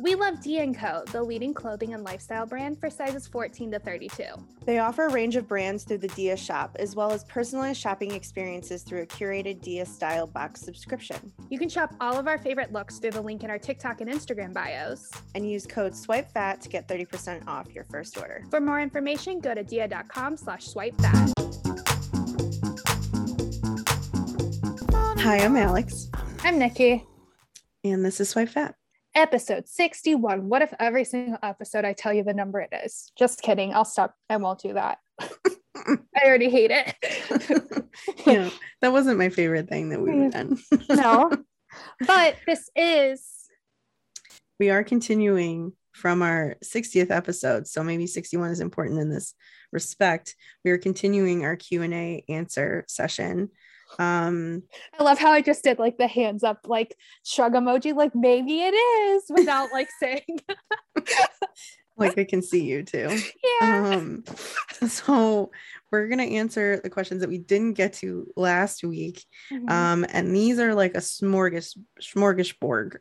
We love Dia & Co, the leading clothing and lifestyle brand for sizes 14 to 32. They offer a range of brands through the Dia shop, as well as personalized shopping experiences through a curated Dia style box subscription. You can shop all of our favorite looks through the link in our TikTok and Instagram bios. And use code SWIPEFAT to get 30% off your first order. For more information, go to dia.com slash swipefat. Hi, I'm Alex, I'm Nikki. and this is Swipe Fat. Episode 61. What if every single episode I tell you the number it is? Just kidding. I'll stop. I won't do that. I already hate it. yeah, that wasn't my favorite thing that we've done. no. But this is we are continuing from our 60th episode, so maybe 61 is important in this respect. We are continuing our Q&A answer session. Um, I love how I just did like the hands up, like shrug emoji, like maybe it is without like saying, like I can see you too. yeah. Um, so we're gonna answer the questions that we didn't get to last week. Mhm. Um, and these are like a smorgas smorgasbord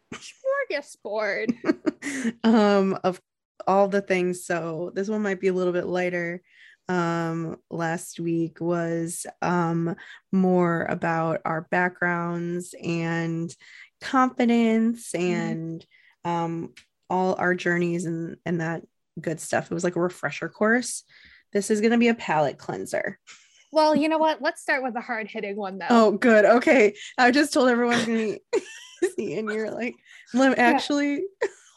Smorgasbord. um of all the things. So this one might be a little bit lighter. Um, last week was um more about our backgrounds and confidence and um all our journeys and and that good stuff. It was like a refresher course. This is gonna be a palate cleanser. Well, you know what? Let's start with the hard hitting one though. Oh, good. Okay. I just told everyone it's gonna be and you're like, actually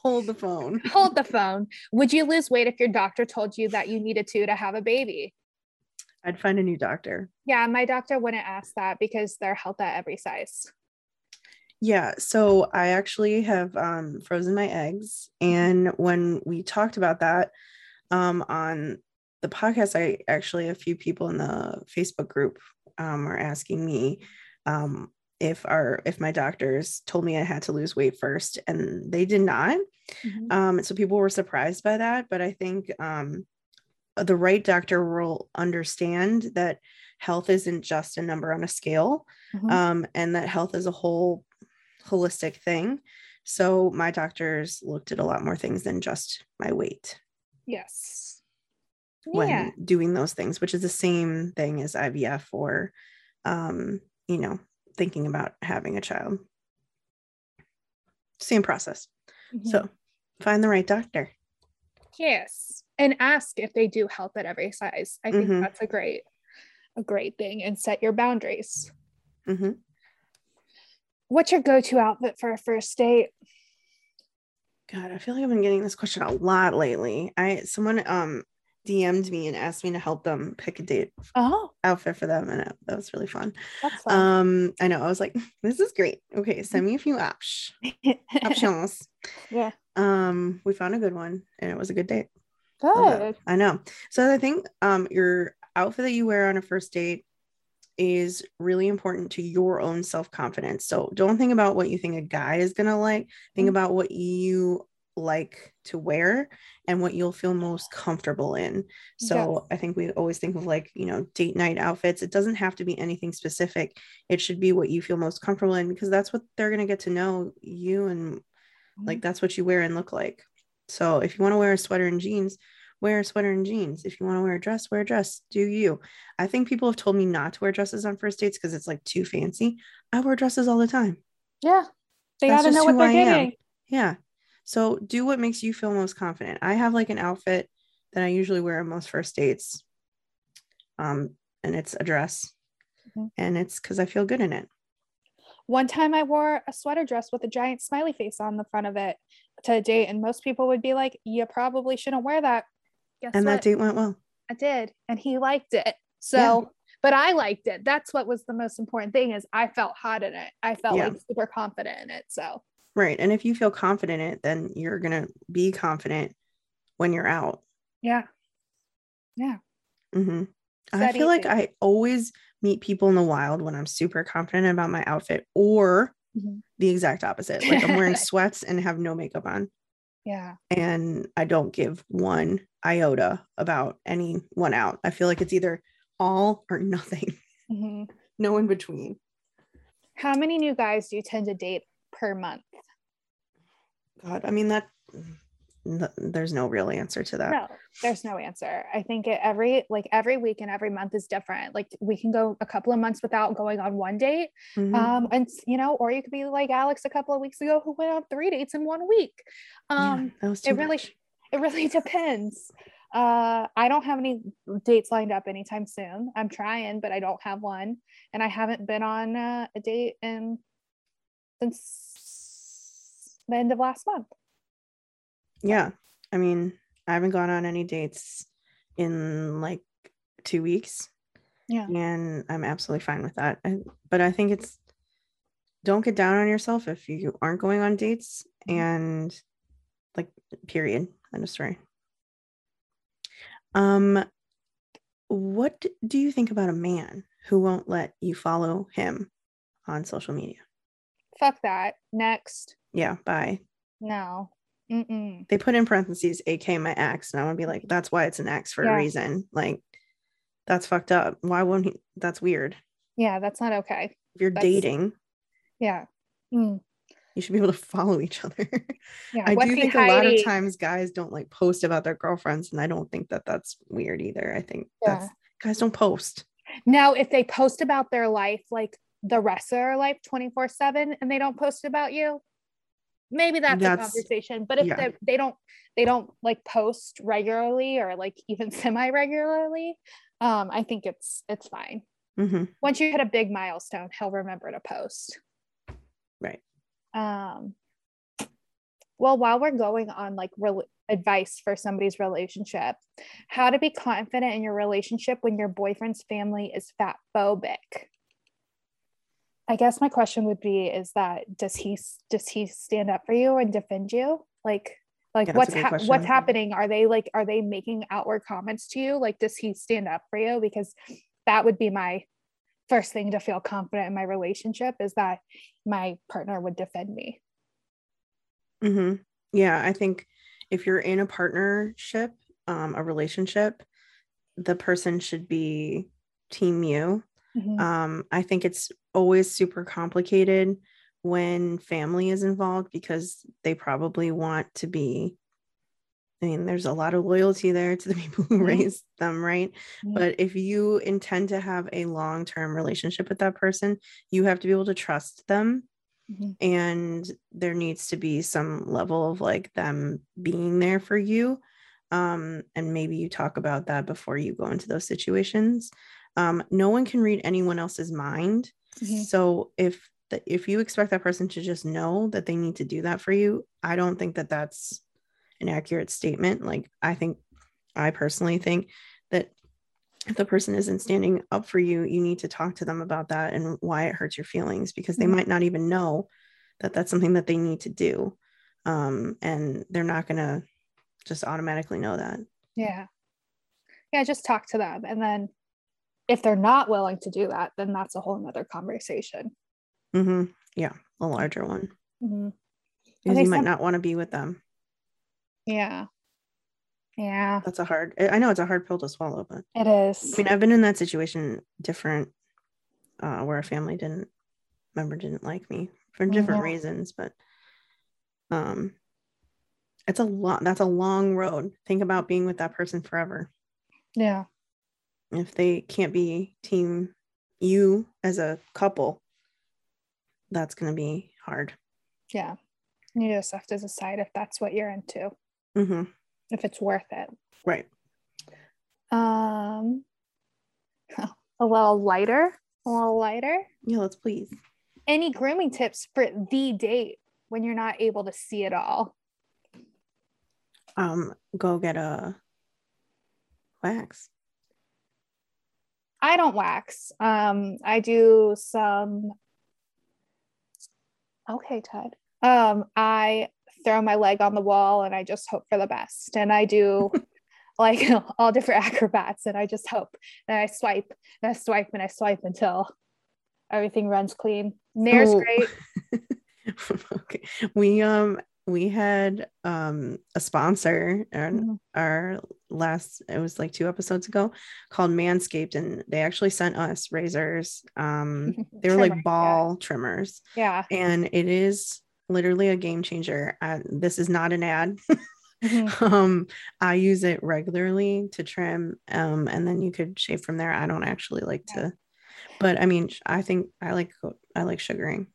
hold the phone. Hold the phone. Would you lose weight if your doctor told you that you needed to to have a baby? I'd find a new doctor. Yeah, my doctor wouldn't ask that because they're health at every size. Yeah, so I actually have um, frozen my eggs, and when we talked about that um, on the podcast, I actually a few people in the Facebook group um, are asking me um, if our if my doctors told me I had to lose weight first, and they did not. Mhm. Um, so people were surprised by that, but I think um, the right doctor will understand that health isn't just a number on a scale, Mhm. um, and that health is a whole holistic thing. So my doctors looked at a lot more things than just my weight yes. when yeah. doing those things, which is the same thing as IVF or, um, you know, thinking about having a child. Same process. Mhm. So find the right doctor. Yes. And ask if they do health at every size. I think Mhm. that's a great a great thing and set your boundaries. Mhm. What's your go-to outfit for a first date? God, I feel like I've been getting this question a lot lately. I someone um DM'd me and asked me to help them pick a date Oh, outfit for them, and that was really fun. that's fun. Um, I know I was like, this is great. Okay, send me a few options. options. yeah. Um, we found a good one, and it was a good date. Good. I know. So I think um your outfit that you wear on a first date is really important to your own self-confidence. So don't think about what you think a guy is gonna like. Think Mhm. about what you like to wear and what you'll feel most comfortable in. So I think we always think of like, you know, date night outfits. It doesn't have to be anything specific. It should be what you feel most comfortable in because that's what they're gonna get to know you and like mm-hmm. that's what you wear and look like. So if you want to wear a sweater and jeans, wear a sweater and jeans. If you want to wear a dress, wear a dress. Do you? I think people have told me not to wear dresses on first dates because it's like too fancy. I wear dresses all the time. Yeah. They got to know what who they're I am. Yeah. So do what makes you feel most confident. I have like an outfit that I usually wear on most first dates. Um, and it's a dress. Mhm. And it's because I feel good in it. One time I wore a sweater dress with a giant smiley face on the front of it to a date, and most people would be like, You probably shouldn't wear that. Guess and what? that date went well. I did, and he liked it. So, but I liked it. That's what was the most important thing is I felt hot in it. I felt Yeah. like super confident in it. So, Right. And if you feel confident in it, then you're going to be confident when you're out. yeah. Yeah. hmm I feel like. I always meet people in the wild when I'm super confident about my outfit or Mhm. the exact opposite. Like I'm wearing sweats and have no makeup on Yeah. and I don't give one iota about anyone out. I feel like it's either all or nothing, Mhm. no in between. How many new guys do you tend to date per month? God, I mean, that there's no real answer to that. No, there's no answer. I think it every like every week and every month is different. Like we can go a couple of months without going on one date. Mm-hmm. Um, and you know, or you could be like Alex a couple of weeks ago who went on three dates in one week. Um yeah, it really much. it really depends. Uh I don't have any dates lined up anytime soon. I'm trying, but I don't have one. And I haven't been on uh, a date in since the end of last month. Yeah i mean i haven't gone on any dates in like two weeks. Yeah. And i'm absolutely fine with that. I, but i think it's don't get down on yourself if you aren't going on dates mm-hmm. and like period. End of story. Um what do you think about a man who won't let you follow him on social media fuck that next yeah bye no Mm-mm. They put in parentheses, AK my ex, and I would be like, that's why it's an ex for yeah. a reason. Like, that's fucked up. Why won't he? That's weird. Yeah, that's not okay. If you're that's, dating, yeah, mm. you should be able to follow each other. Yeah, I do think a lot of times guys don't like post about their girlfriends, and I don't think that that's weird either. I think yeah. that's guys don't post. Now, if they post about their life, like the rest of their life 24 7 and they don't post about you maybe that's, that's a conversation but if yeah. they, they don't they don't like post regularly or like even semi regularly um i think it's it's fine mm-hmm. once you hit a big milestone he'll remember to post right um well while we're going on like real advice for somebody's relationship how to be confident in your relationship when your boyfriend's family is fat phobic I guess my question would be is that does he does he stand up for you and defend you? Like like yeah, what's ha- what's happening? Are they like are they making outward comments to you? Like does he stand up for you? Because that would be my first thing to feel confident in my relationship is that my partner would defend me. Mm-hmm. Yeah, I think if you're in a partnership, um, a relationship, the person should be team you Mm-hmm. Um, I think it's always super complicated when family is involved because they probably want to be. I mean, there's a lot of loyalty there to the people who mm-hmm. raised them, right? Mm-hmm. But if you intend to have a long term relationship with that person, you have to be able to trust them. Mm-hmm. And there needs to be some level of like them being there for you. Um, and maybe you talk about that before you go into those situations um, no one can read anyone else's mind. Mm-hmm. so if the, if you expect that person to just know that they need to do that for you i don't think that that's an accurate statement. Like i think i personally think that if the person isn't standing up for you you need to talk to them about that and why it hurts your feelings because they mm-hmm. might not even know that that's something that they need to do. Um, and they're not going to just automatically know that. Yeah. Yeah just talk to them and then if they're not willing to do that, then that's a whole nother conversation. Mm-hmm. Yeah, a larger one. Mm-hmm. Because you might some... not want to be with them. Yeah. Yeah. That's a hard, I know it's a hard pill to swallow, but it is. I mean, I've been in that situation different, uh, where a family didn't, member didn't like me for different mm-hmm. reasons, but um, it's a lot, that's a long road. Think about being with that person forever. Yeah if they can't be team you as a couple that's going to be hard. Yeah. You just have to decide if that's what you're into. Mm-hmm. if it's worth it. Right. Um a little lighter a little lighter. Yeah let's please. Any grooming tips for the date when you're not able to see it all? Um go get a wax I don't wax. Um, I do some. Okay, Ted. Um, I throw my leg on the wall and I just hope for the best. And I do like all different acrobats and I just hope and I swipe and I swipe and I swipe until everything runs clean. Nair's oh. great. okay. We um we had um a sponsor and mm-hmm. our last it was like two episodes ago called manscaped and they actually sent us razors um they were like ball yeah. trimmers yeah and it is literally a game changer. I, this is not an ad. Mhm. um, I use it regularly to trim, um, and then you could shave from there. I don't actually like Yeah. to, but I mean, I think I like I like sugaring.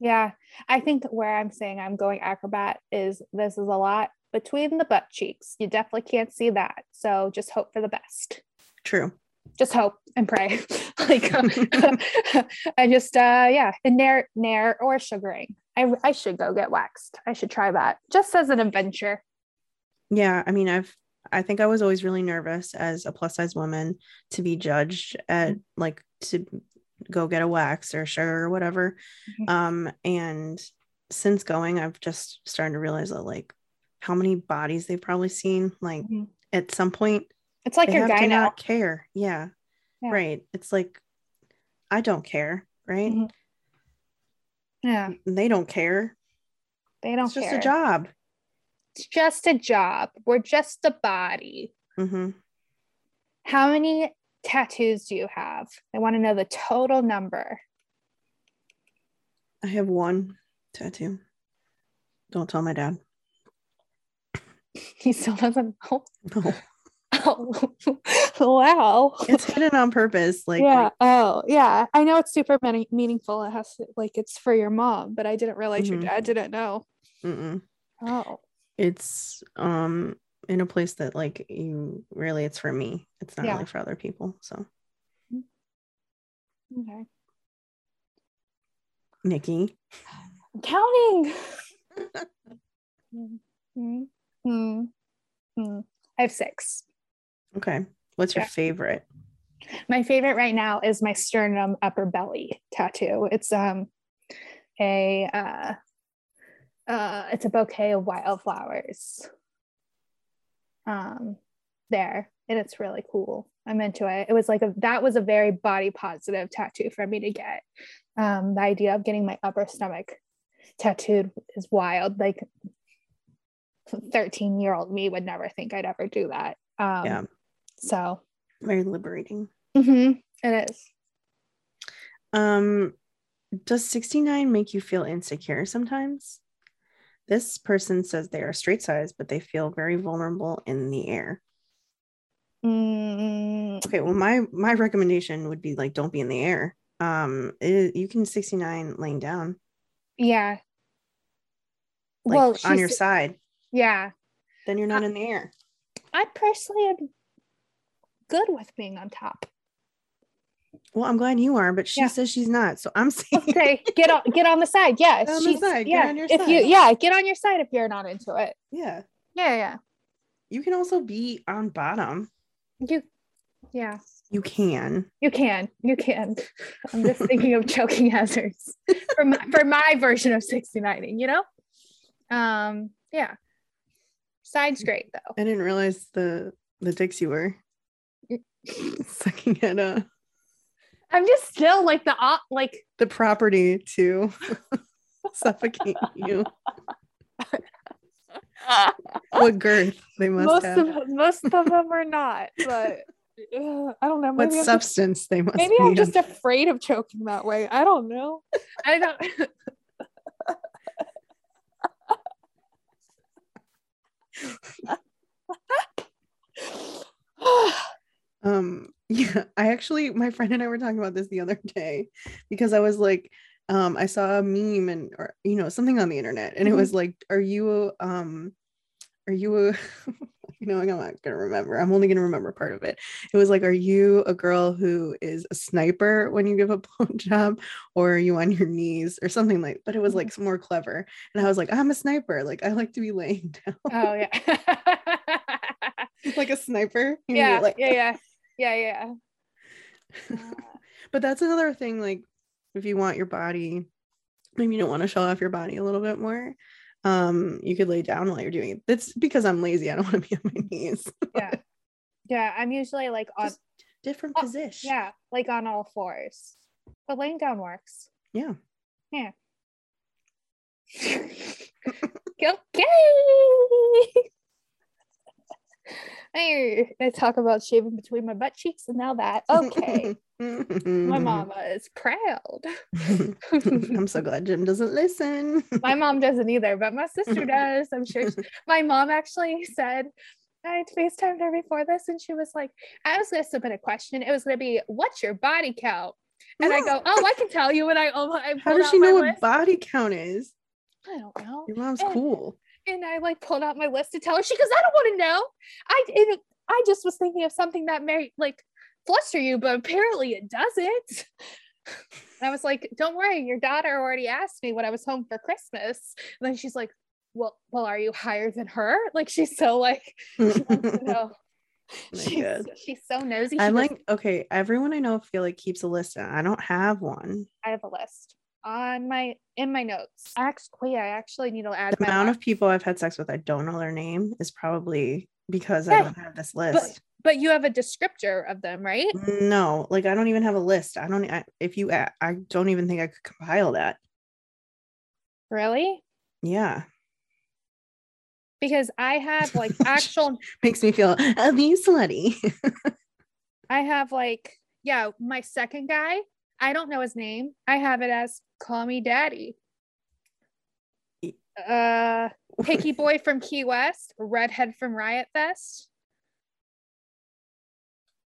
Yeah. I think where I'm saying I'm going acrobat is this is a lot between the butt cheeks. You definitely can't see that. So just hope for the best. True. Just hope and pray. like I just uh yeah, and nair nair or sugaring. I I should go get waxed. I should try that just as an adventure. Yeah, I mean, I've I think I was always really nervous as a plus size woman to be judged at like to go get a wax or a sugar or whatever. Mhm. Um, and since going, I've just started to realize that like how many bodies they've probably seen. Like Mhm. at some point, It's like your have to guy now. not care. Yeah, Yeah. right. It's like I don't care, right? Mhm. Yeah. They don't care. They don't It's just care. a job. It's just a job. We're just a body. hmm How many tattoos do you have? I want to know the total number. I have one tattoo. Don't tell my dad. He still doesn't know. No. Oh, wow. it's hidden on purpose. Like, yeah. Oh, yeah. I know it's super many- meaningful. It has to, like, it's for your mom, but I didn't realize Mhm. your dad didn't know. mm-mm. Oh, it's um in a place that like you really it's for me. It's not Yeah. really for other people. So okay. Nikki, I'm counting. Mm, mm, mm, mm. I have six. okay. What's your Yeah. favorite? My favorite right now is my sternum upper belly tattoo. It's um a uh uh it's a bouquet of wildflowers. Um there and it's really cool. I'm into it. It was like a that was a very body positive tattoo for me to get. Um the idea of getting my upper stomach tattooed is wild. Like 13 year old me would never think I'd ever do that. Um yeah, so very liberating. mhm, it is. Um, does 69 make you feel insecure sometimes? This person says they are straight size, but they feel very vulnerable in the air. Mm, Okay, well, my my recommendation would be like don't be in the air. Um, it, you can 69 laying down, yeah. like well, on your side. yeah. Then you're not in the air. I personally am good with being on top. Well, I'm glad you are, but she Yeah. says she's not. So I'm saying Okay, get on get on the side. Yeah, Get on the she's- side, get Yeah, on your if you yeah, get on your side if you're not into it. yeah. Yeah, yeah. You can also be on bottom. You yeah, You can. you can. You can. I'm just thinking of choking hazards for my for my version of 69ing, you know? Um, yeah. Side's great though. I didn't realize the the dicks you were sucking at uh I'm just still like the op like the property to suffocate you. What girth they must most have. of most of them are not, but uh, I don't know. what I'm just, substance they must maybe be I'm on. just afraid of choking that way. I don't know. I don't. um yeah i actually my friend and i were talking about this the other day because i was like um i saw a meme and or you know something on the internet and it was like are you um are you a you know i'm not gonna remember i'm only gonna remember part of it. It was like are you a girl who is a sniper when you give a blowjob or are you on your knees? or something like but it was like more clever and i was like i'm a sniper like i like to be laying down. Oh yeah. like a sniper you know, yeah, like yeah, yeah, yeah, yeah. Uh, but that's another thing like if you want your body maybe you don't want to show off your body a little bit more um you could lay down while you're doing it that's because i'm lazy i don't want to be on my knees yeah, yeah. I'm usually like on Just different Oh, position yeah, like on all fours, but laying down works. yeah Yeah. okay. Hey, I talk about shaving between my butt cheeks and now that. Okay. my mama is proud. I'm so glad Jim doesn't listen. my mom doesn't either, but my sister does. I'm sure she, my mom actually said, I FaceTimed her before this and she was like, I was going to submit a question. It was going to be, What's your body count? And I go, Oh, I can tell you. And I, oh, I How does she know what body count is? I don't know. Your mom's and, cool. And I like pulled out my list to tell her. She goes, I don't want to know. I and I just was thinking of something that may like fluster you, but apparently it doesn't. And I was like, don't worry, your daughter already asked me when I was home for Christmas. And then she's like, well, well, are you higher than her? Like she's so like, she wants to know. Oh she's, she's, so nosy. She I'm like, okay, everyone I know feel like keeps a list. I don't have one. I have a list on my in my notes. Actually, I actually need to add the amount of people I've had sex with I don't know their name is probably because I don't have this list. But, but you have a descriptor of them, right? No, like I don't even have a list. I don't. I, if you, I don't even think I could compile that. Really? Yeah. Because I have like actual makes me feel a slutty. I have like yeah, my second guy I don't know his name. I have it as Call Me Daddy. Uh, Picky Boy from Key West, Redhead from Riot Fest.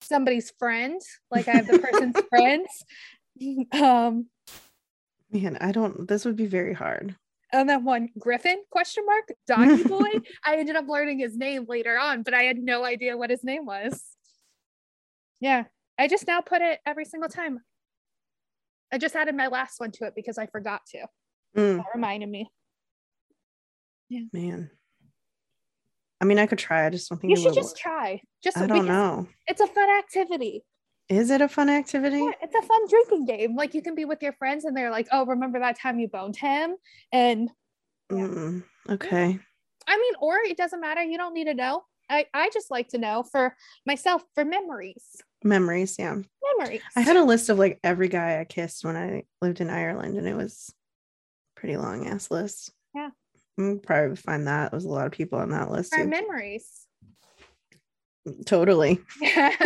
Somebody's friend, like I have the person's friends. Um, man, I don't. This would be very hard. And then one Griffin question mark Doggy Boy. I ended up learning his name later on, but I had no idea what his name was. Yeah, I just now put it every single time. I just added my last one to it because I forgot to. Mm. That reminded me. Yeah. Man. I mean, I could try. I just don't think you should just work. try. Just I don't know. It's a fun activity. Is it a fun activity? Yeah, it's a fun drinking game. Like you can be with your friends and they're like, "Oh, remember that time you boned him?" And yeah. mm, okay. I mean, or it doesn't matter. You don't need to know. I I just like to know for myself for memories. Memories, yeah. Memories. I had a list of like every guy I kissed when I lived in Ireland, and it was pretty long ass list. Yeah. I'm probably find that. There was a lot of people on that list. Our too. memories. Totally. Things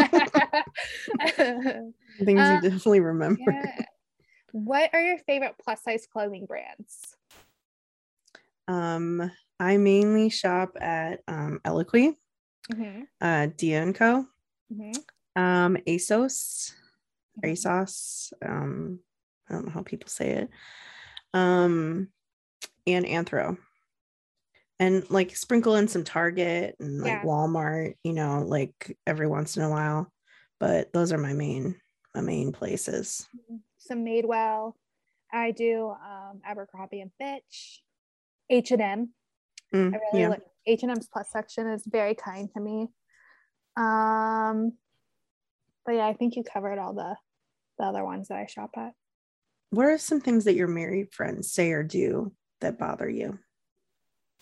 uh, you definitely remember. Yeah. What are your favorite plus size clothing brands? Um, I mainly shop at um Eloquii, mm-hmm. uh Dia Co. Mm-hmm um ASOS, mm-hmm. ASOS, um, I don't know how people say it, um, and Anthro. And like sprinkle in some Target and like yeah. Walmart, you know, like every once in a while. But those are my main my main places. Mm-hmm. Some Madewell. I do um Abercrombie and Fitch, H and M. Mm, I really yeah. like H and M's plus section is very kind to me. Um, but yeah, I think you covered all the the other ones that I shop at. What are some things that your married friends say or do that bother you?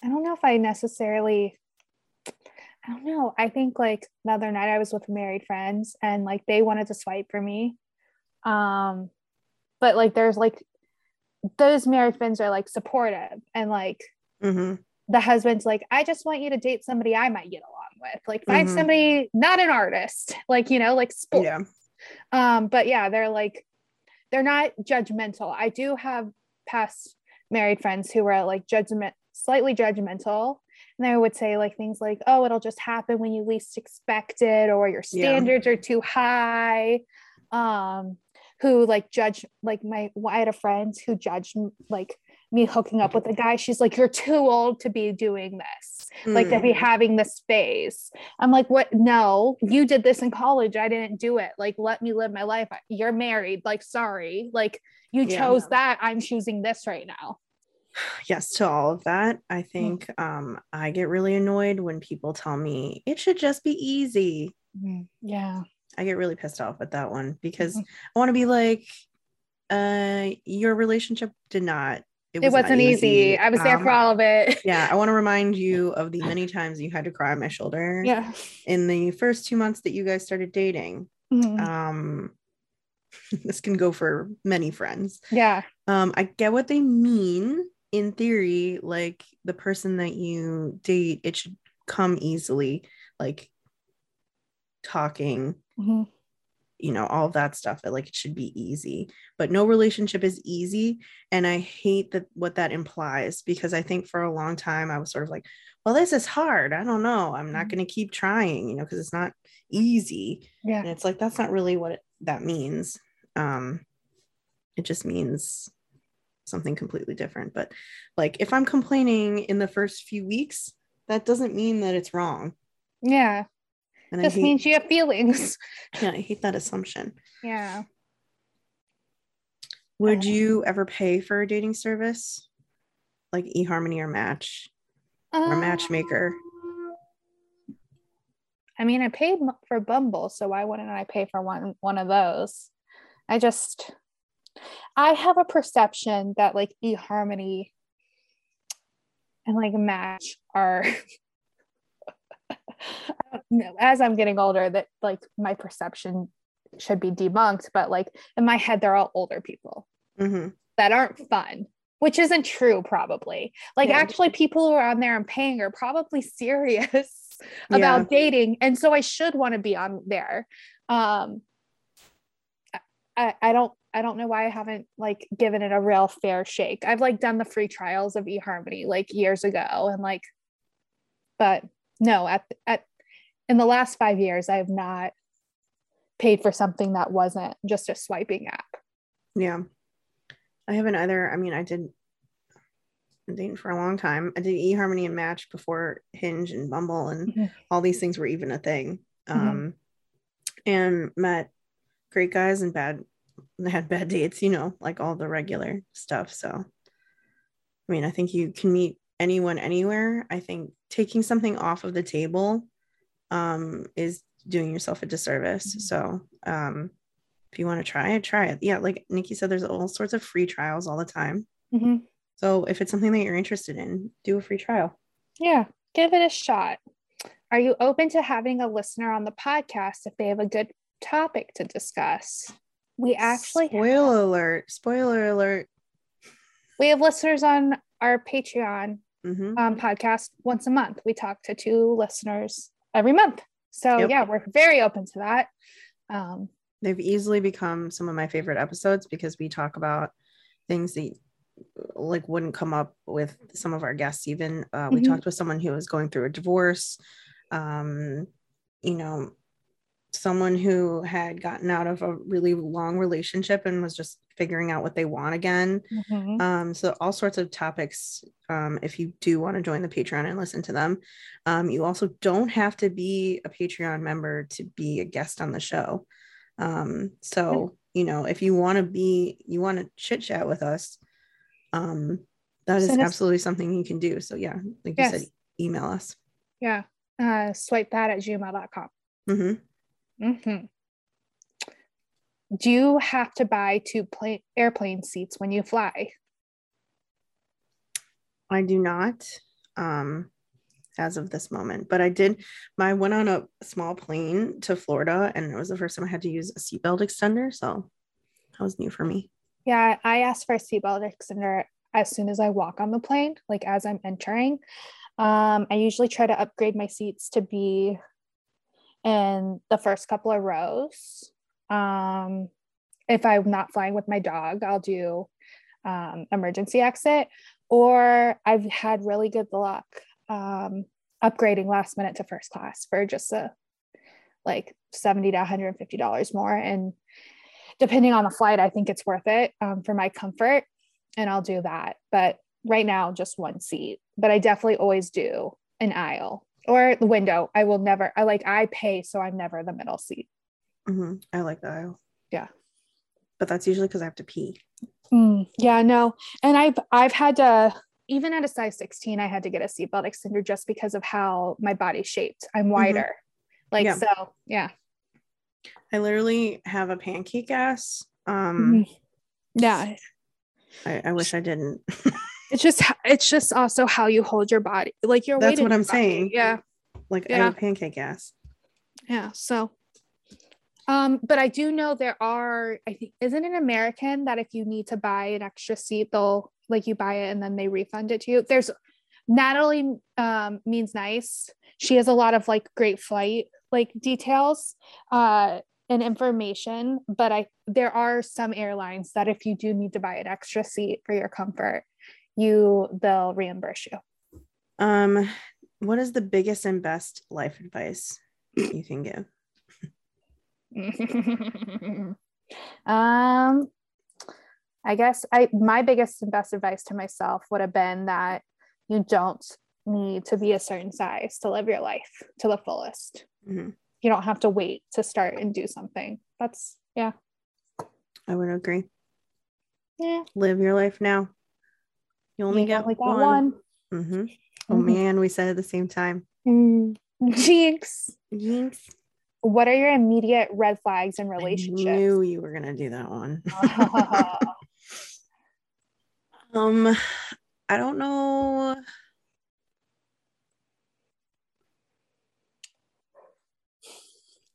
I don't know if I necessarily I don't know. I think like the other night I was with married friends and like they wanted to swipe for me. Um but like there's like those married friends are like supportive and like mm-hmm. The husband's like, I just want you to date somebody I might get along with like find mm-hmm. somebody not an artist like you know like sports yeah. um but yeah they're like they're not judgmental i do have past married friends who were like judgment slightly judgmental and they would say like things like oh it'll just happen when you least expect it or your standards yeah. are too high um who like judge like my I had a friend who judged like me hooking up with a guy she's like you're too old to be doing this mm. like to be having this phase i'm like what no you did this in college i didn't do it like let me live my life you're married like sorry like you yeah. chose that i'm choosing this right now yes to all of that i hmm. think mm. um i get really annoyed when people tell me it should just be easy mm. yeah i get really pissed off at that one because mm-hmm. i want to be like uh your relationship did not it, was not easy. easy. I was there um, for all of it. Yeah. I want to remind you of the many times you had to cry on my shoulder. Yeah. In the first two months that you guys started dating. Mm-hmm. Um, this can go for many friends. Yeah. Um, I get what they mean in theory, like the person that you date, it should come easily. Like talking, Mhm. You know, all of that stuff. That like it should be easy, but no relationship is easy. And I hate that what that implies because I think for a long time I was sort of like, well, this is hard. I don't know. I'm not Mhm. going to keep trying, you know, because it's not easy. Yeah. And it's like, that's not really what it, that means. Um, it just means something completely different. But like, if I'm complaining in the first few weeks, that doesn't mean that it's wrong. Yeah. And Just hate, means you have feelings. yeah, I hate that assumption. Yeah. Would Um, you ever pay for a dating service like eHarmony or Match or Matchmaker? Um, I mean, I paid for Bumble, so why wouldn't I pay for one one of those? I just I have a perception that like eHarmony and like Match are I don't know, as I'm getting older that like my perception should be debunked, but like in my head they're all older people Mhm. that aren't fun, which isn't true, probably. Like, Yeah. actually, people who are on there and paying are probably serious Yeah. about dating. And so I should want to be on there. Um, I, I don't I don't know why I haven't like given it a real fair shake. I've like done the free trials of eHarmony like years ago and like but no at at in the last 5 years I have not paid for something that wasn't just a swiping app. Yeah. I haven't either. I mean, I did dating for a long time. I did eHarmony and Match before Hinge and Bumble and Mhm. all these things were even a thing. Mhm. Um and met great guys and bad had bad dates, you know, like all the regular stuff. So I mean, I think you can meet anyone anywhere. I think taking something off of the table um is doing yourself a disservice. Mhm. So um if you want to try it, try it. Yeah, like Nikki said, there's all sorts of free trials all the time. Mhm. So if it's something that you're interested in, do a free trial. Yeah, give it a shot. Are you open to having a listener on the podcast if they have a good topic to discuss? We actually spoiler alert, spoiler alert. we have listeners on our Patreon hmm um, podcast once a month. We talk to two listeners every month. So Yep. yeah, we're very open to that. Um, They've easily become some of my favorite episodes because we talk about things that like wouldn't come up with some of our guests even uh, we Mhm. talked with someone who was going through a divorce um you know someone who had gotten out of a really long relationship and was just figuring out what they want again mhm. um so all sorts of topics um if you do want to join the patreon and listen to them um you also don't have to be a patreon member to be a guest on the show um so you know if you want to be you want to chit chat with us um that is us- absolutely something you can do so yeah like you said email us yeah. Uh, swipe fat at gmail.com. hmm hmm Do you have to buy two plane airplane seats when you fly? i do not um as of this moment but i did my went on a small plane to florida and it was the first time i had to use a seatbelt extender so that was new for me Yeah, I asked for a seatbelt extender as soon as I walk on the plane, like as I'm entering. Um, I usually try to upgrade my seats to be in the first couple of rows. Um, if I'm not flying with my dog, I'll do um, emergency exit. Or I've had really good luck um, upgrading last minute to first class for just a like 70 to 150 dollars more and depending on the flight i think it's worth it um, for my comfort and i'll do that but right now just one seat but i definitely always do an aisle or the window i will never i like i pay so i'm never the middle seat hmm I like the aisle. Yeah. But that's usually because I have to pee. Mm, yeah no and i've i've had to even at a size 16 i had to get a seatbelt extender just because of how my body's shaped i'm wider like Yeah. so yeah I literally have a pancake ass. Um, Mhm. yeah I, I wish I didn't. it's just it's just also how you hold your body like your That's what I'm body. saying. yeah like I Yeah. have pancake ass. yeah so um but i do know there are i think isn't an american that if you need to buy an extra seat they'll like you buy it and then they refund it to you there's Natalie um, means nice. She has a lot of like great flight like details uh, and information, but I there are some airlines that if you do need to buy an extra seat for your comfort, you they'll reimburse you. Um, what is the biggest and best life advice you can give? um, I guess I my biggest and best advice to myself would have been that you don't need to be a certain size to live your life to the fullest. Mm-hmm. You don't have to wait to start and do something. That's yeah. I would agree. Yeah. Live your life now. You only you get only one. one. Mm-hmm. Oh mm-hmm. man, we said at the same time. Mm. Jinx. Jinx. What are your immediate red flags in relationships? I knew you were gonna do that one. um, I don't know.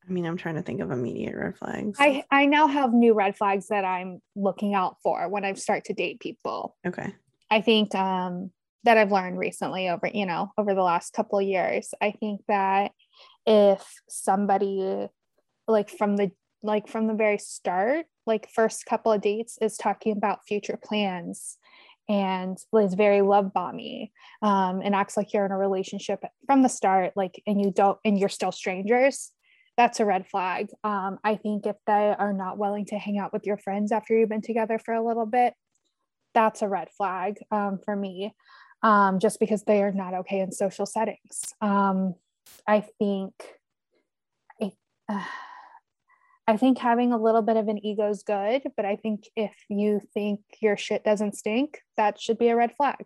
I mean, I'm trying to think of immediate red flags. I I now have new red flags that I'm looking out for when I start to date people. Okay. I think um that I've learned recently over, you know, over the last couple of years. I think that if somebody like from the like from the very start, like first couple of dates is talking about future plans and is very love bomby um, and acts like you're in a relationship from the start like and you don't and you're still strangers that's a red flag um, i think if they are not willing to hang out with your friends after you've been together for a little bit that's a red flag um, for me um, just because they are not okay in social settings um, i think I, uh, I think having a little bit of an ego is good, but I think if you think your shit doesn't stink, that should be a red flag.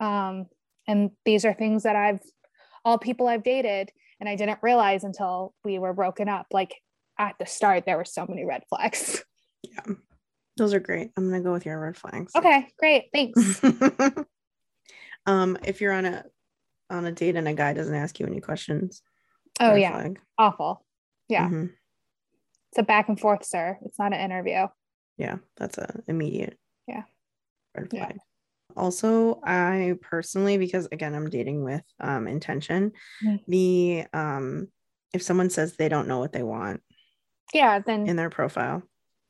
Um, and these are things that I've, all people I've dated, and I didn't realize until we were broken up. Like at the start, there were so many red flags. Yeah, those are great. I'm gonna go with your red flags. Okay, great. Thanks. um, if you're on a on a date and a guy doesn't ask you any questions. Oh yeah, flag. awful. Yeah. Mm-hmm it's a back and forth, sir. It's not an interview. Yeah, that's a immediate. Yeah. Red flag. Yeah. Also, I personally, because again, I'm dating with um intention, mm-hmm. the um if someone says they don't know what they want, yeah, then in their profile,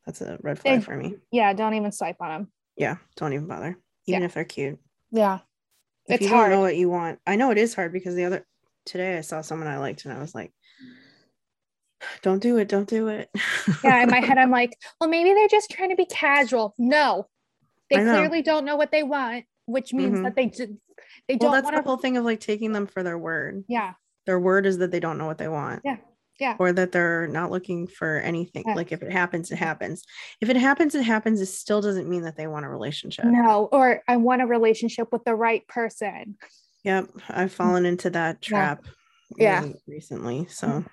that's a red flag they, for me. Yeah, don't even swipe on them. Yeah, don't even bother, even yeah. if they're cute. Yeah, if it's you hard. don't know what you want, I know it is hard because the other today I saw someone I liked and I was like, don't do it don't do it yeah in my head i'm like well maybe they're just trying to be casual no they clearly don't know what they want which means mm-hmm. that they just they don't well, that's wanna... the whole thing of like taking them for their word yeah their word is that they don't know what they want yeah yeah or that they're not looking for anything yeah. like if it happens it mm-hmm. happens if it happens it happens it still doesn't mean that they want a relationship no or i want a relationship with the right person yep i've mm-hmm. fallen into that trap yeah, yeah. recently so mm-hmm.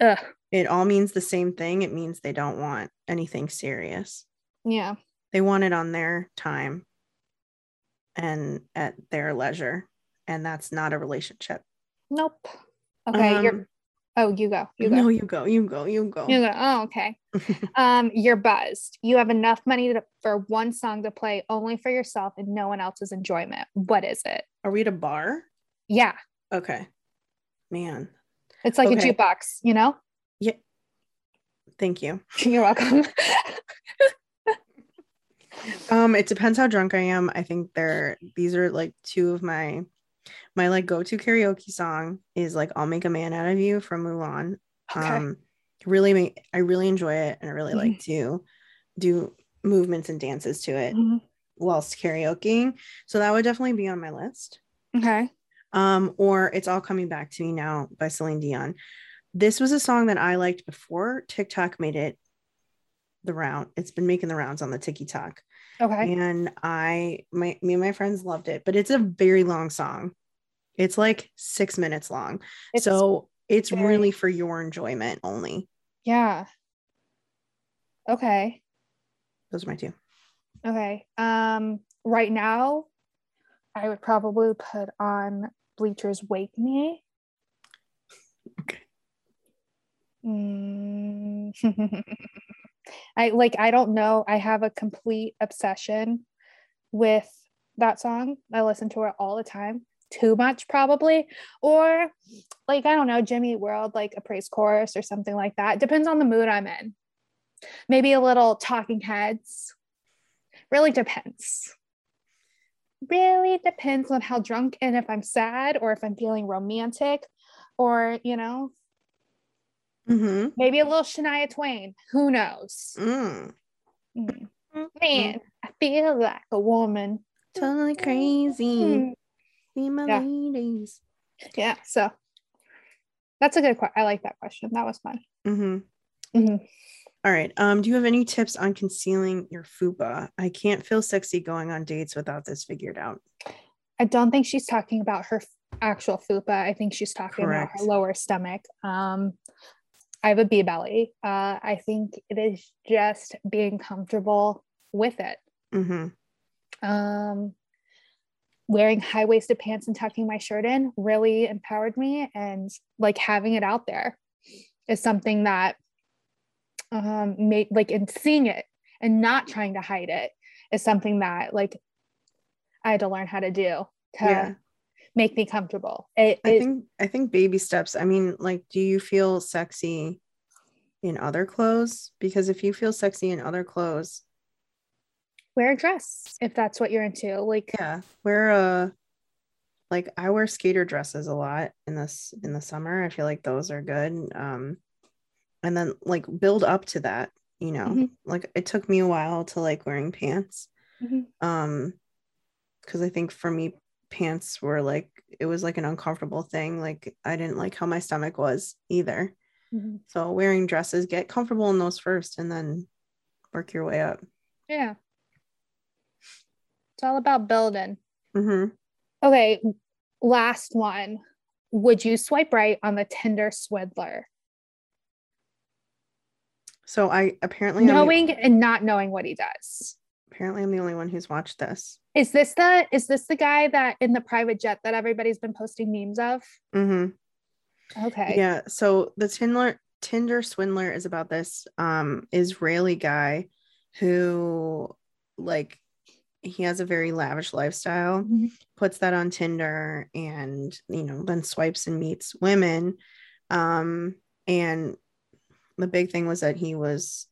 Ugh it all means the same thing. It means they don't want anything serious. Yeah. They want it on their time and at their leisure. And that's not a relationship. Nope. Okay. Um, you're oh, you go. You go. No, you go. You go. You go. You go. Oh, okay. um, you're buzzed. You have enough money to, for one song to play only for yourself and no one else's enjoyment. What is it? Are we at a bar? Yeah. Okay. Man. It's like okay. a jukebox, you know? Yeah. Thank you. You're welcome. um, it depends how drunk I am. I think there these are like two of my my like go-to karaoke song is like I'll Make a Man Out of You from Mulan. Okay. Um really make I really enjoy it and I really mm-hmm. like to do movements and dances to it mm-hmm. whilst karaokeing. So that would definitely be on my list. Okay. Um, or It's All Coming Back to Me Now by Celine Dion. This was a song that I liked before TikTok made it the round. It's been making the rounds on the TikTok. Okay. And I, my, me and my friends loved it, but it's a very long song. It's like six minutes long. It's so it's very... really for your enjoyment only. Yeah. Okay. Those are my two. Okay. Um, right now, I would probably put on Bleachers Wake Me. Okay. Mm. I like I don't know. I have a complete obsession with that song. I listen to it all the time. too much probably or like i don't know jimmy world like a praise chorus or something like that depends on the mood i'm in maybe a little talking heads really depends really depends on how drunk and if i'm sad or if i'm feeling romantic or you know Mm-hmm. maybe a little shania twain who knows Mm. Mm. man i feel like a woman Totally crazy. Mm. See my Yeah. ladies. yeah so that's a good question i like that question that was fun Mm-hmm. Mhm. All right. Um, do you have any tips on concealing your fupa? I can't feel sexy going on dates without this figured out. I don't think she's talking about her actual fupa. I think she's talking about her lower stomach. Um, I have a B belly. Uh, I think it is just being comfortable with it. Mm-hmm. Um, wearing high waisted pants and tucking my shirt in really empowered me, and like having it out there is something that um made like and seeing it and not trying to hide it is something that like I had to learn how to do to Yeah. Make me comfortable. It, I it- think I think baby steps. I mean, like, do you feel sexy in other clothes? Because if you feel sexy in other clothes, wear a dress if that's what you're into. Like yeah, wear a like I wear skater dresses a lot in this in the summer. I feel like those are good. Um and then like build up to that, you know. Mhm. Like it took me a while to like wearing pants. Mhm. Um because I think for me pants were like it was like an uncomfortable thing. Like I didn't like how my stomach was either. Mhm. So wearing dresses, get comfortable in those first and then work your way up. yeah. It's all about building. Mm-hmm. Okay, last one. Would you swipe right on the Tinder swindler? So I apparently I'm the, Knowing and not knowing what he does. Apparently I'm the only one who's watched this. Is this the is this the guy that in the private jet that everybody's been posting memes of? Mm-hmm. Okay. Yeah. So the Tinder Tinder swindler is about this um Israeli guy who like he has a very lavish lifestyle, Mhm. puts that on Tinder and you know then swipes and meets women. Um and the big thing was that he was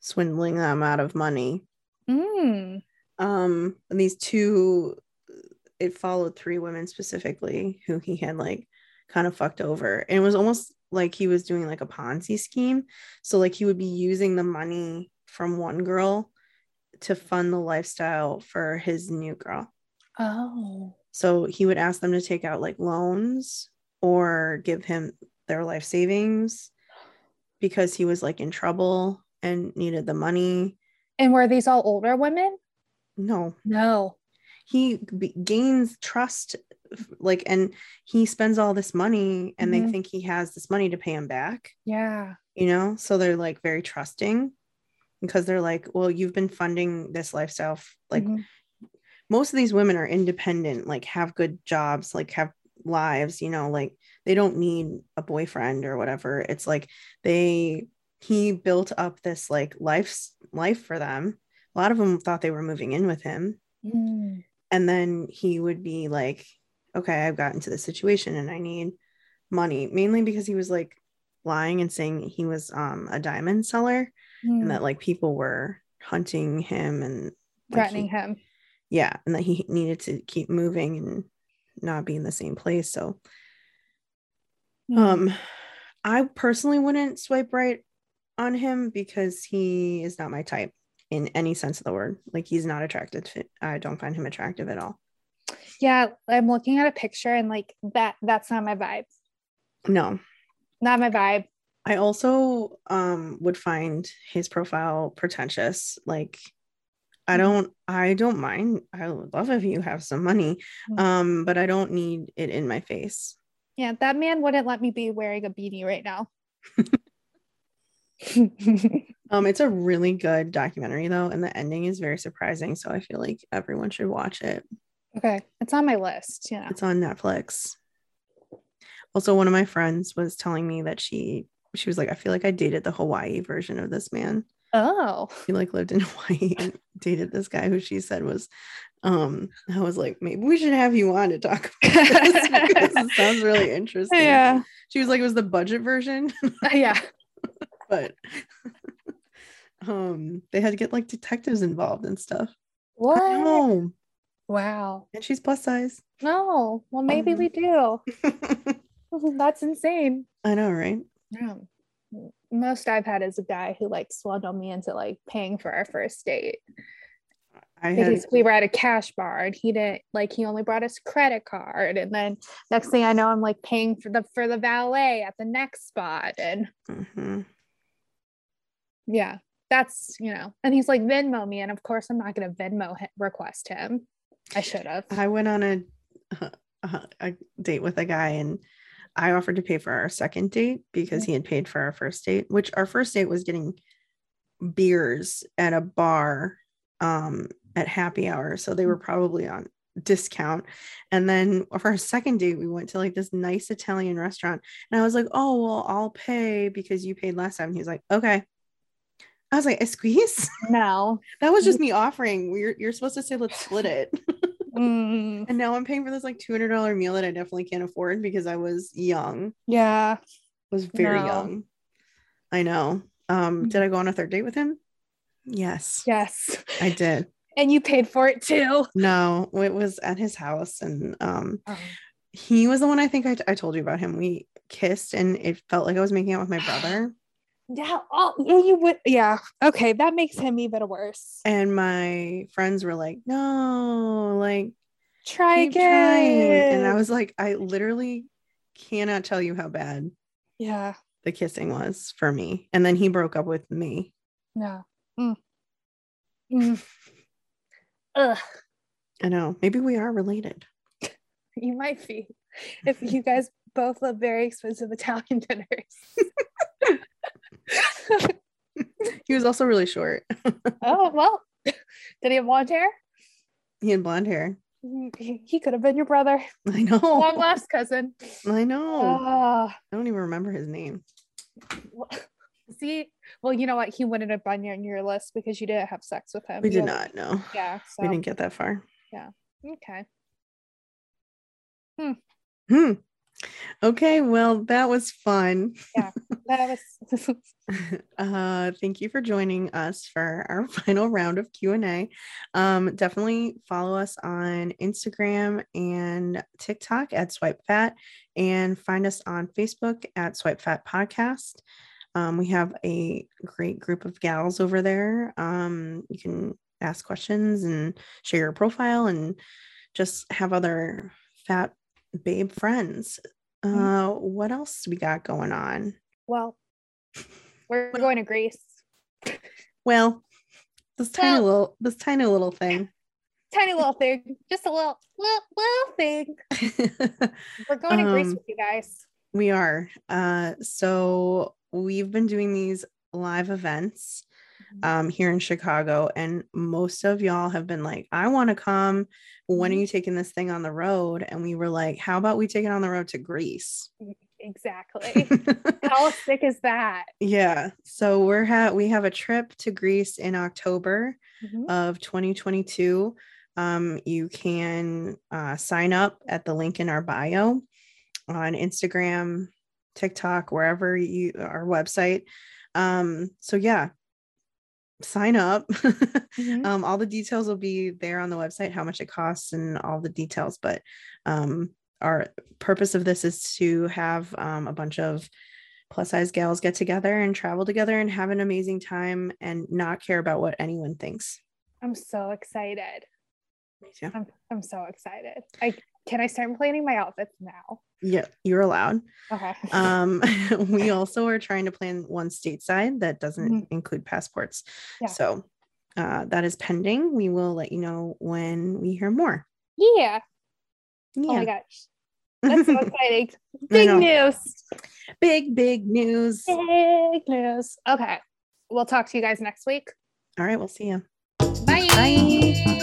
swindling them out of money. Mm. Um and these two it followed three women specifically who he had like kind of fucked over. And it was almost like he was doing like a Ponzi scheme. So like he would be using the money from one girl to fund the lifestyle for his new girl. Oh. So he would ask them to take out like loans or give him their life savings because he was like in trouble and needed the money. And were these all older women? No, No. he be- gains trust like and he spends all this money and Mhm. they think he has this money to pay him back Yeah. you know so they're like very trusting because they're like well you've been funding this lifestyle like Mhm. most of these women are independent like have good jobs like have lives you know like they don't need a boyfriend or whatever it's like they he built up this like life life for them a lot of them thought they were moving in with him Mm. and then he would be like okay i've gotten to this situation and i need money mainly because he was like lying and saying he was um a diamond seller Mm. and that like people were hunting him and like, threatening he- him. yeah and that he needed to keep moving and not be in the same place so Mm. um i personally wouldn't swipe right on him because he is not my type in any sense of the word like he's not attractive to, i don't find him attractive at all yeah, I'm looking at a picture and like that that's not my vibe. no Not my vibe. I also um would find his profile pretentious. Like I Mhm. don't I don't mind. I would love if you have some money. Mhm. Um, but I don't need it in my face. Yeah, that man wouldn't let me be wearing a beanie right now. Um, it's a really good documentary though, and the ending is very surprising. So I feel like everyone should watch it. okay, it's on my list. Yeah, It's on Netflix. Also, one of my friends was telling me that she she was like, I feel like I dated the Hawaii version of this man. oh, He like lived in Hawaii and dated this guy who she said was Um, I was like, maybe we should have you on to talk about this because it sounds really interesting. Yeah. She was like, it was the budget version, yeah. But um, they had to get like detectives involved and stuff. What? Wow. and she's plus size. No. Well, maybe Um, we do. That's insane. I know, right? Yeah. Most I've had is a guy who like swindled me into like paying for our first date I had because we were at a cash bar and he didn't like he only brought his credit card and then next thing I know I'm like paying for the for the valet at the next spot and Mhm. Yeah that's you know and he's like Venmo me and of course I'm not gonna Venmo hi- request him I should have I went on a, a a date with a guy and I offered to pay for our second date because mm-hmm. he had paid for our first date, which our first date was getting beers at a bar um at happy hour. So they were mm-hmm. probably on discount. And then for our second date, we went to like this nice Italian restaurant. And I was like, oh well, I'll pay because you paid last time. and He was like, okay. I was like, a squeeze? no that was just me offering. We're you're supposed to say let's split it. Mm, And now I'm paying for this like $200 meal that I definitely can't afford because I was young. yeah was very No. young. I know. Um, did I go on a third date with him? Yes, yes I did. and you paid for it too No, it was at his house, and um, Oh. he was the one I think I, I told you about him. We kissed, and it felt like I was making out with my brother. Yeah. Oh, yeah, you would. Yeah. Okay. That makes him even worse. And my friends were like, "No, like Try keep trying." again. And I was like, I literally cannot tell you how bad yeah. the kissing was for me. And then he broke up with me. No. Mm. Mm. Ugh. I know. Maybe we are related. You might be if you guys both love very expensive Italian dinners. He was also really short. oh well. Did he have blonde hair? He had blonde hair. He, he could have been your brother, I know. long lost cousin. I know. Ah. I don't even remember his name. Well, See, well, you know what? He wouldn't have been on your list because you didn't have sex with him. We did not know. Yeah. So We didn't get that far. Yeah. Okay. Hmm. Hmm. Okay, well, that was fun. Yeah, That was uh thank you for joining us for our final round of q&a um definitely follow us on instagram and tiktok at swipe fat and find us on facebook at swipe fat podcast. Um, we have a great group of gals over there. Um you can ask questions and share your profile and just have other fat babe friends uh what else we got going on well. We're going to Greece. Well, this tiny Well- little this tiny little thing. Tiny little thing, just a little, little, little thing. We're going to Greece Um, with you guys. we are. Uh so we've been doing these live events um here in Chicago and most of y'all have been like, I want to come. When are Mhm. you taking this thing on the road? And we were like, how about we take it on the road to Greece? Exactly. How sick is that? yeah. So we're ha- we have a trip to Greece in October. Mhm. of 2022. Um, you can uh, sign up at the link in our bio on Instagram, TikTok, wherever you our website. Um, so yeah, sign up. Mhm. um, all the details will be there on the website, how much it costs and all the details. But um, our purpose of this is to have um, a bunch of plus size gals get together and travel together and have an amazing time and not care about what anyone thinks. I'm so excited. Me too. I'm, I'm so excited. I can I start planning my outfits now? Yeah, you're allowed. Okay. Um, we also are trying to plan one stateside that doesn't Mhm. include passports. Yeah. So uh, that is pending. We will let you know when we hear more. yeah. Yeah. Oh my gosh. That's so exciting. Big news. Big, big news. Big news. Okay. We'll talk to you guys next week. All right. we'll see you. Bye. Bye.